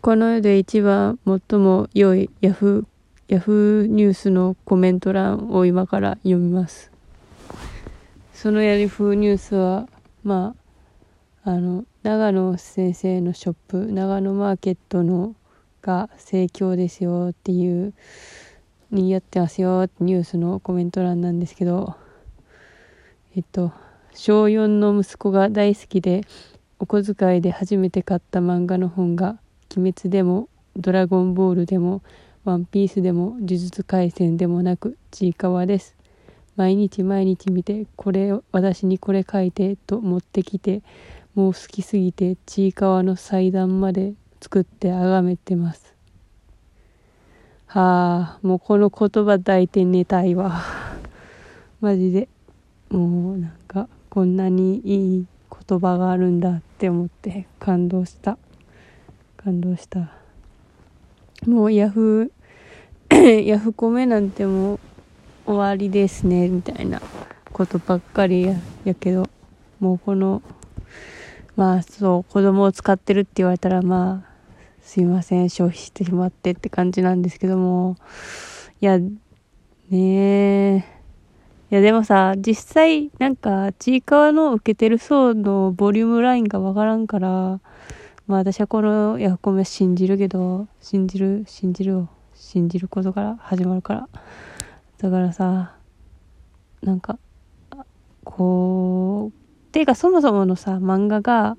この世で一番最も良いヤフー、ヤフーニュースのコメント欄を今から読みます。そのヤフーニュースは、まあ、あの、長野先生のショップ、長野マーケットのが盛況ですよっていう、にやってますよってニュースのコメント欄なんですけど、えっと、小4の息子が大好きで、お小遣いで初めて買った漫画の本が、鬼滅でも、ドラゴンボールでも、ワンピースでも、呪術廻戦でもなく、ちいかわです。毎日毎日見て、これ、私にこれ書いて、と持ってきて、もう好きすぎて、ちいかわの祭壇まで作って崇めてます。はあ、もうこの言葉抱いて寝たいわ。マジで。もうなんか、こんなにいい言葉があるんだって思って感動した。感動した。もうヤフー、ヤフコメなんてもう終わりですね、みたいなことばっかりややけど、もうこの、まあそう、子供を使ってるって言われたらまあ、すいません、消費してしまってって感じなんですけども、いや、ねえ、いやでもさ、実際なんか、ちいかわの受けてる層のボリュームラインがわからんから、まあ私はこのヤフコメ信じるけど、信じる、信じるを、信じることから始まるから。だからさ、なんか、こう、ていうかそもそものさ、漫画が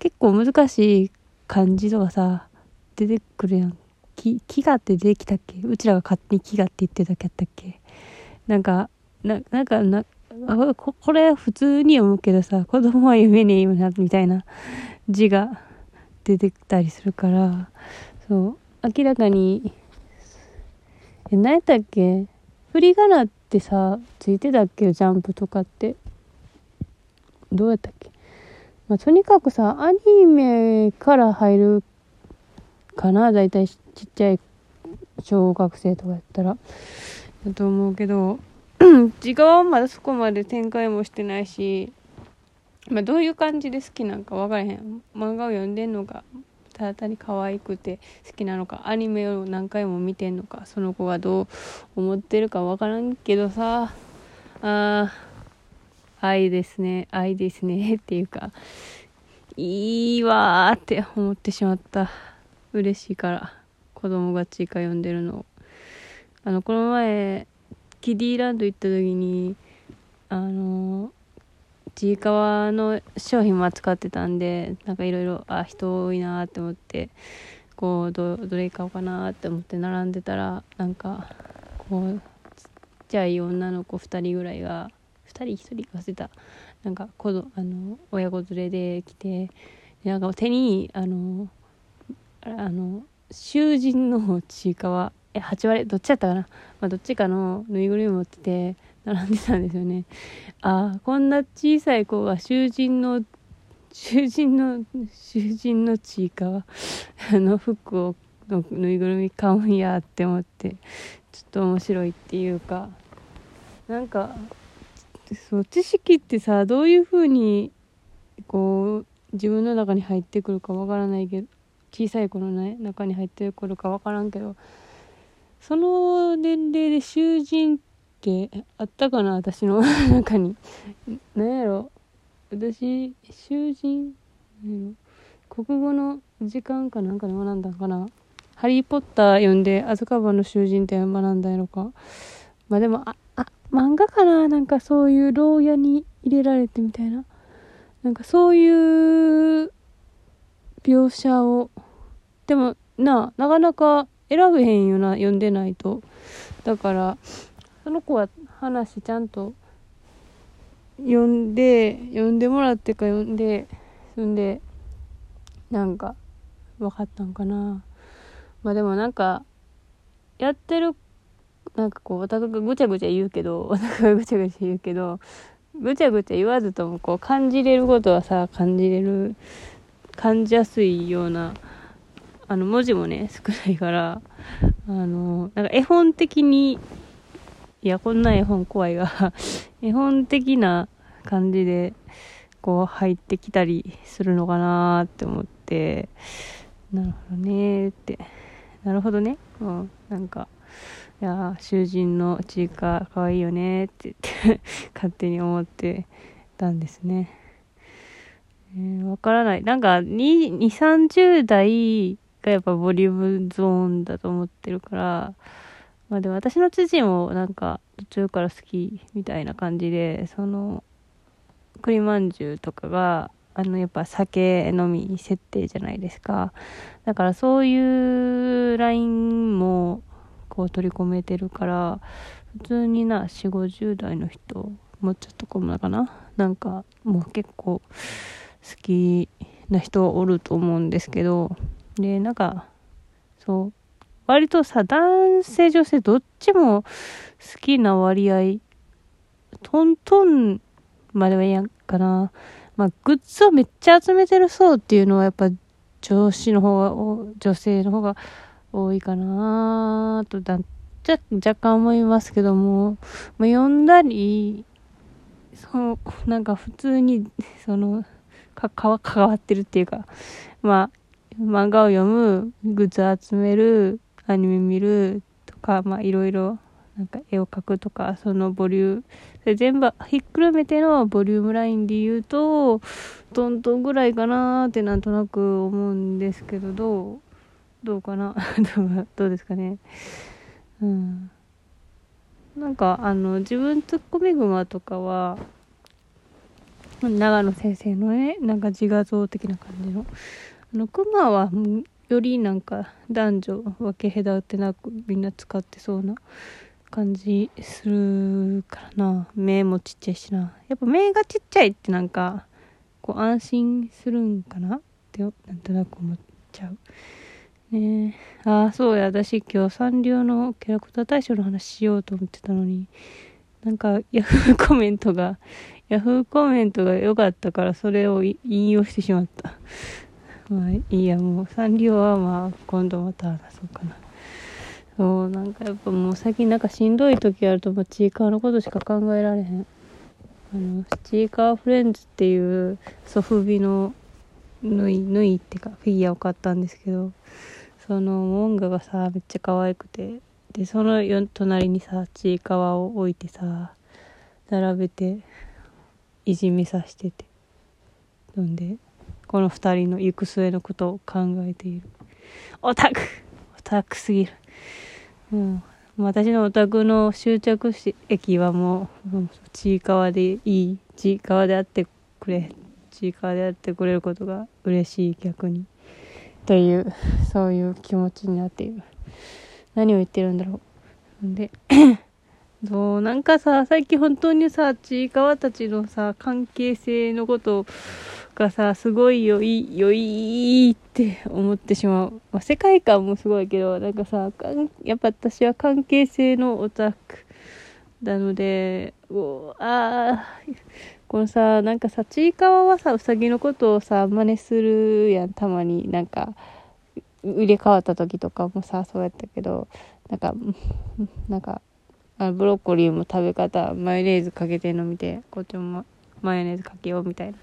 結構難しい漢字とかさ、出てくるやん。き、飢餓って出てきたっけ？うちらが勝手に飢餓って言ってただけやったっけ？なんか、な、なんかな、あここれ普通に読むけどさ、子供は読めねえよな、みたいな字が出てきたりするから、そう、明らかに、え、何やったっけ？振り仮名ってさ、ついてたっけ？ジャンプとかって。どうやったっけ？まあ、とにかくさ、アニメから入るかな？だいたいちっちゃい小学生とかやったら。だと思うけど、時間はまだそこまで展開もしてないし、まあ、どういう感じで好きなんか分からへん。漫画を読んでんのか、ただ単に可愛くて好きなのか、アニメを何回も見てんのか、その子がどう思ってるか分からんけどさ、あ、愛ですね、愛ですね、っていうか、いいわーって思ってしまった。嬉しいから、子供がちいか読んでるの。あの、この前、キディランド行った時に、あの、ちいかわの商品も扱ってたんで、なんかいろいろ、あ、人多いなって思って、こう、ど、どれ買おうかなって思って並んでたら、なんか、こう、ちっちゃい女の子2人ぐらいが、2人1人忘れた。なんか、子ど、あの、親子連れで来て、なんか手に、あの、あの、囚人のちいかわ、え、8割、どっちやったかな？まあ、どっちかのぬいぐるみ持ってて、並んでたんですよね。ああ、こんな小さい子が囚人の、囚人の、囚人のちいかわの服を、のぬいぐるみ買うんやって思って、ちょっと面白いっていうか、なんか、そう、知識ってさ、どういう風に、こう、自分の中に入ってくるかわからないけど、小さい子のね、中に入ってくるかわからんけど、その年齢で囚人ってあったかな私の 中に。何やろ私、囚人？国語の時間かなんかで学んだんかなハリー・ポッター読んで、アズカバの囚人って学んだんやろか。まあでも、あ、あ、漫画かななんかそういう牢屋に入れられてみたいな。なんかそういう描写を、でもな、なかなか選べへんよな、読んでないと。だから、その子は話ちゃんと読んで、読んでもらってか読んで、そんで、なんか、分かったんかな。まあでもなんか、やってる、なんかこう、オタクがぐちゃぐちゃ言うけど、オタクがぐちゃぐちゃ言うけど、ぐちゃぐちゃ言わずともこう感じれることはさ、感じれる、感じやすいような、あの文字もね、少ないから、あの、なんか絵本的に、いや、こんな絵本怖いが、絵本的な感じで、こう入ってきたりするのかなって思って、なるほどねって。なるほどね。うんなんかいや囚人のちいかかわいいよねって言って 勝手に思ってたんですね。えー、わからない。なんか2 3 0代がやっぱボリュームゾーンだと思ってるからまあでも私の父もなんか途中から好きみたいな感じでその栗まんじゅうとかがあのやっぱ酒飲み設定じゃないですか。だからそういうラインもこう取り込めてるから普通にな4 5 0代の人もうちょっとこうかな？なんかもう結構好きな人おると思うんですけど。でなんかそう割とさ男性女性どっちも好きな割合トントンまではいやんかな。まあグッズをめっちゃ集めてる層っていうのはやっぱ女子の方が女性の方が多いかなとだじ若干思いますけども、まあ、読んだりそうなんか普通にそのかか関わってるっていうか。まあ漫画を読むグッズを集めるアニメ見るとかまあいろいろなんか絵を描くとかそのボリューム。全部ひっくるめてのボリュームラインで言うとトントンぐらいかなってなんとなく思うんですけどどうどうかな？どうですかね？うん。なんかあの自分ツッコミグマとかは長野先生のねなんか自画像的な感じの。あのクマはよりなんか男女分け隔てなくみんな使ってそうな感じするからな目もちっちゃいしなやっぱ目がちっちゃいってなんかこう安心するんかな？ってなんとなく思っちゃうねえ。ああ、そうや。私今日サンリオのキャラクター大賞の話しようと思ってたのに、なんかヤフーコメントが、ヤフーコメントが良かったからそれを引用してしまった。まあいいや、もうサンリオはまあ今度また話そうかな。そう、なんかやっぱもう最近なんかしんどい時あるともうチーカーのことしか考えられへん。あの、チーカーフレンズっていうソフビの縫い、縫いってかフィギュアを買ったんですけど、そのモンガがさめっちゃ可愛くてでその隣にさちいかわを置いてさ並べていじめさせててなんでこの2人の行く末のことを考えている。オタク。オタクすぎる。もう私のオタクの終着駅はもうちいかわでいいちいかわであってくれちいかわであってくれることが嬉しい逆に。というそういう気持ちになっている。何を言ってるんだろう。で そうなんかさ最近本当にさちいかわたちのさ関係性のことをがさすごい良い良いって思ってしまう、まあ、世界観もすごいけどなんかさやっぱ私は関係性のオタクなのでおああこのさなんかさちいかわはさうさぎのことをさ真似するやん。たまになんか入れ替わった時とかもさそうやったけどなんか なんかあブロッコリーも食べ方マヨネーズかけてんの見てこっちもマヨネーズかけようみたいな。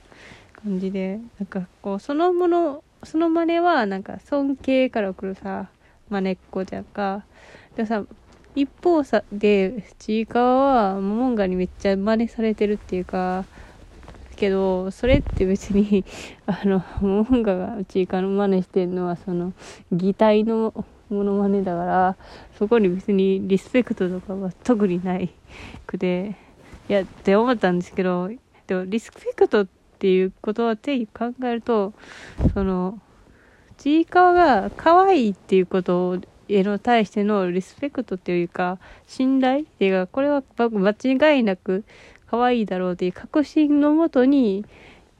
感じでなんかこうそのものその真似はなんか尊敬から来るさ真似っこじゃんか。でさ一方さでちいかわはモモンガにめっちゃ真似されてるっていうかけどそれって別に あのモモンガがちいかの真似してるのはその擬態のものまねだからそこに別にリスペクトとかは特にないくていやって思ったんですけどでもリスペクトってっていうことは定義考えるとそのちいかわが可愛いっていうことへの対してのリスペクトというか、信頼っていうか、これは間違いなく可愛いだろうという確信のもとに、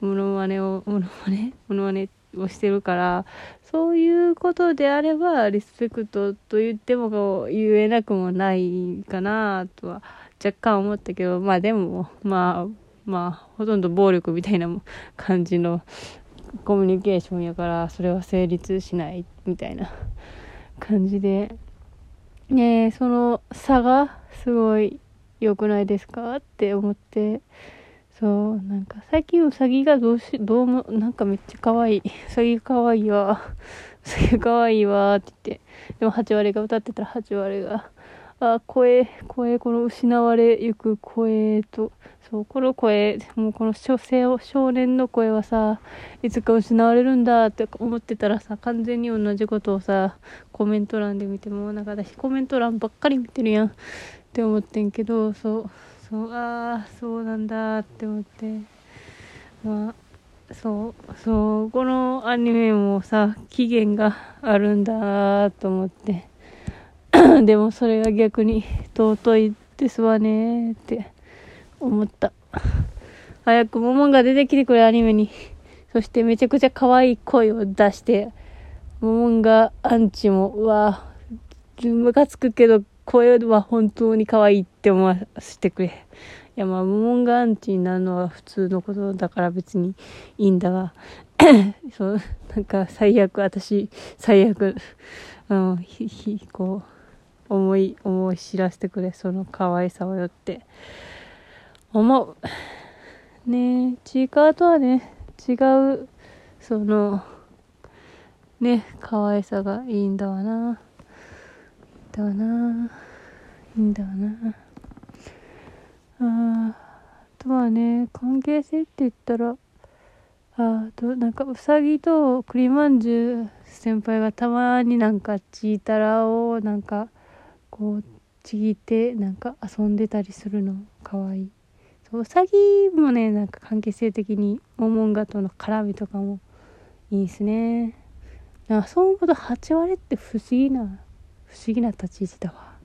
モノマネを、モノマネ？モノマネをしてるから、そういうことであれば、リスペクトと言っても言えなくもないかなとは若干思ったけど、まあでも、まあ、まあ、ほとんど暴力みたいな感じのコミュニケーションやから、それは成立しないみたいな。感じで、ねその差がすごい良くないですかって思って、そう、なんか最近うさぎがどうし、どうも、なんかめっちゃ可愛い。うさぎ可愛いわ。うすげえ可愛いわって言ってでも8割が歌ってたら8割があ声声この失われゆく声とそうこの声もうこの少少年の声はさいつか失われるんだって思ってたらさ完全に同じことをさコメント欄で見てもなんか私コメント欄ばっかり見てるやんって思ってんけどそうそうああそうなんだって思って。まあそうそうこのアニメもさ期限があるんだと思って。でもそれが逆に尊いですわねって思った。早くモモンが出てきてくれ、アニメに。そしてめちゃくちゃ可愛い声を出して、モモンがアンチも、うわぁムカつくけど、声は本当に可愛いって思わせてくれ。いやまあ、モモンがアンチになるのは普通のことだから別にいいんだが、そう、なんか最悪、私、最悪、うん、ひ、ひ、こう、思い思い知らせてくれその可愛さをよって。思う。ねえちいかわとはね違うそのね可愛さがいいんだわな。いいんだわな。いいんだわな。ああとはね関係性って言ったらあとなんかうさぎと栗まんじゅう先輩がたまになんかチータラをなんかこうちぎってなんか遊んでたりするのかわいい。そううさぎもねなんか関係性的にモモンガとの絡みとかもいいですね。なんかそう思うと8割って不思議な不思議な立ち位置だわ。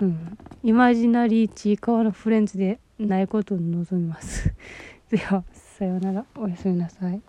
うん。イマジナリーちいかわのフレンズでないことを望みます。ではさようなら。おやすみなさい。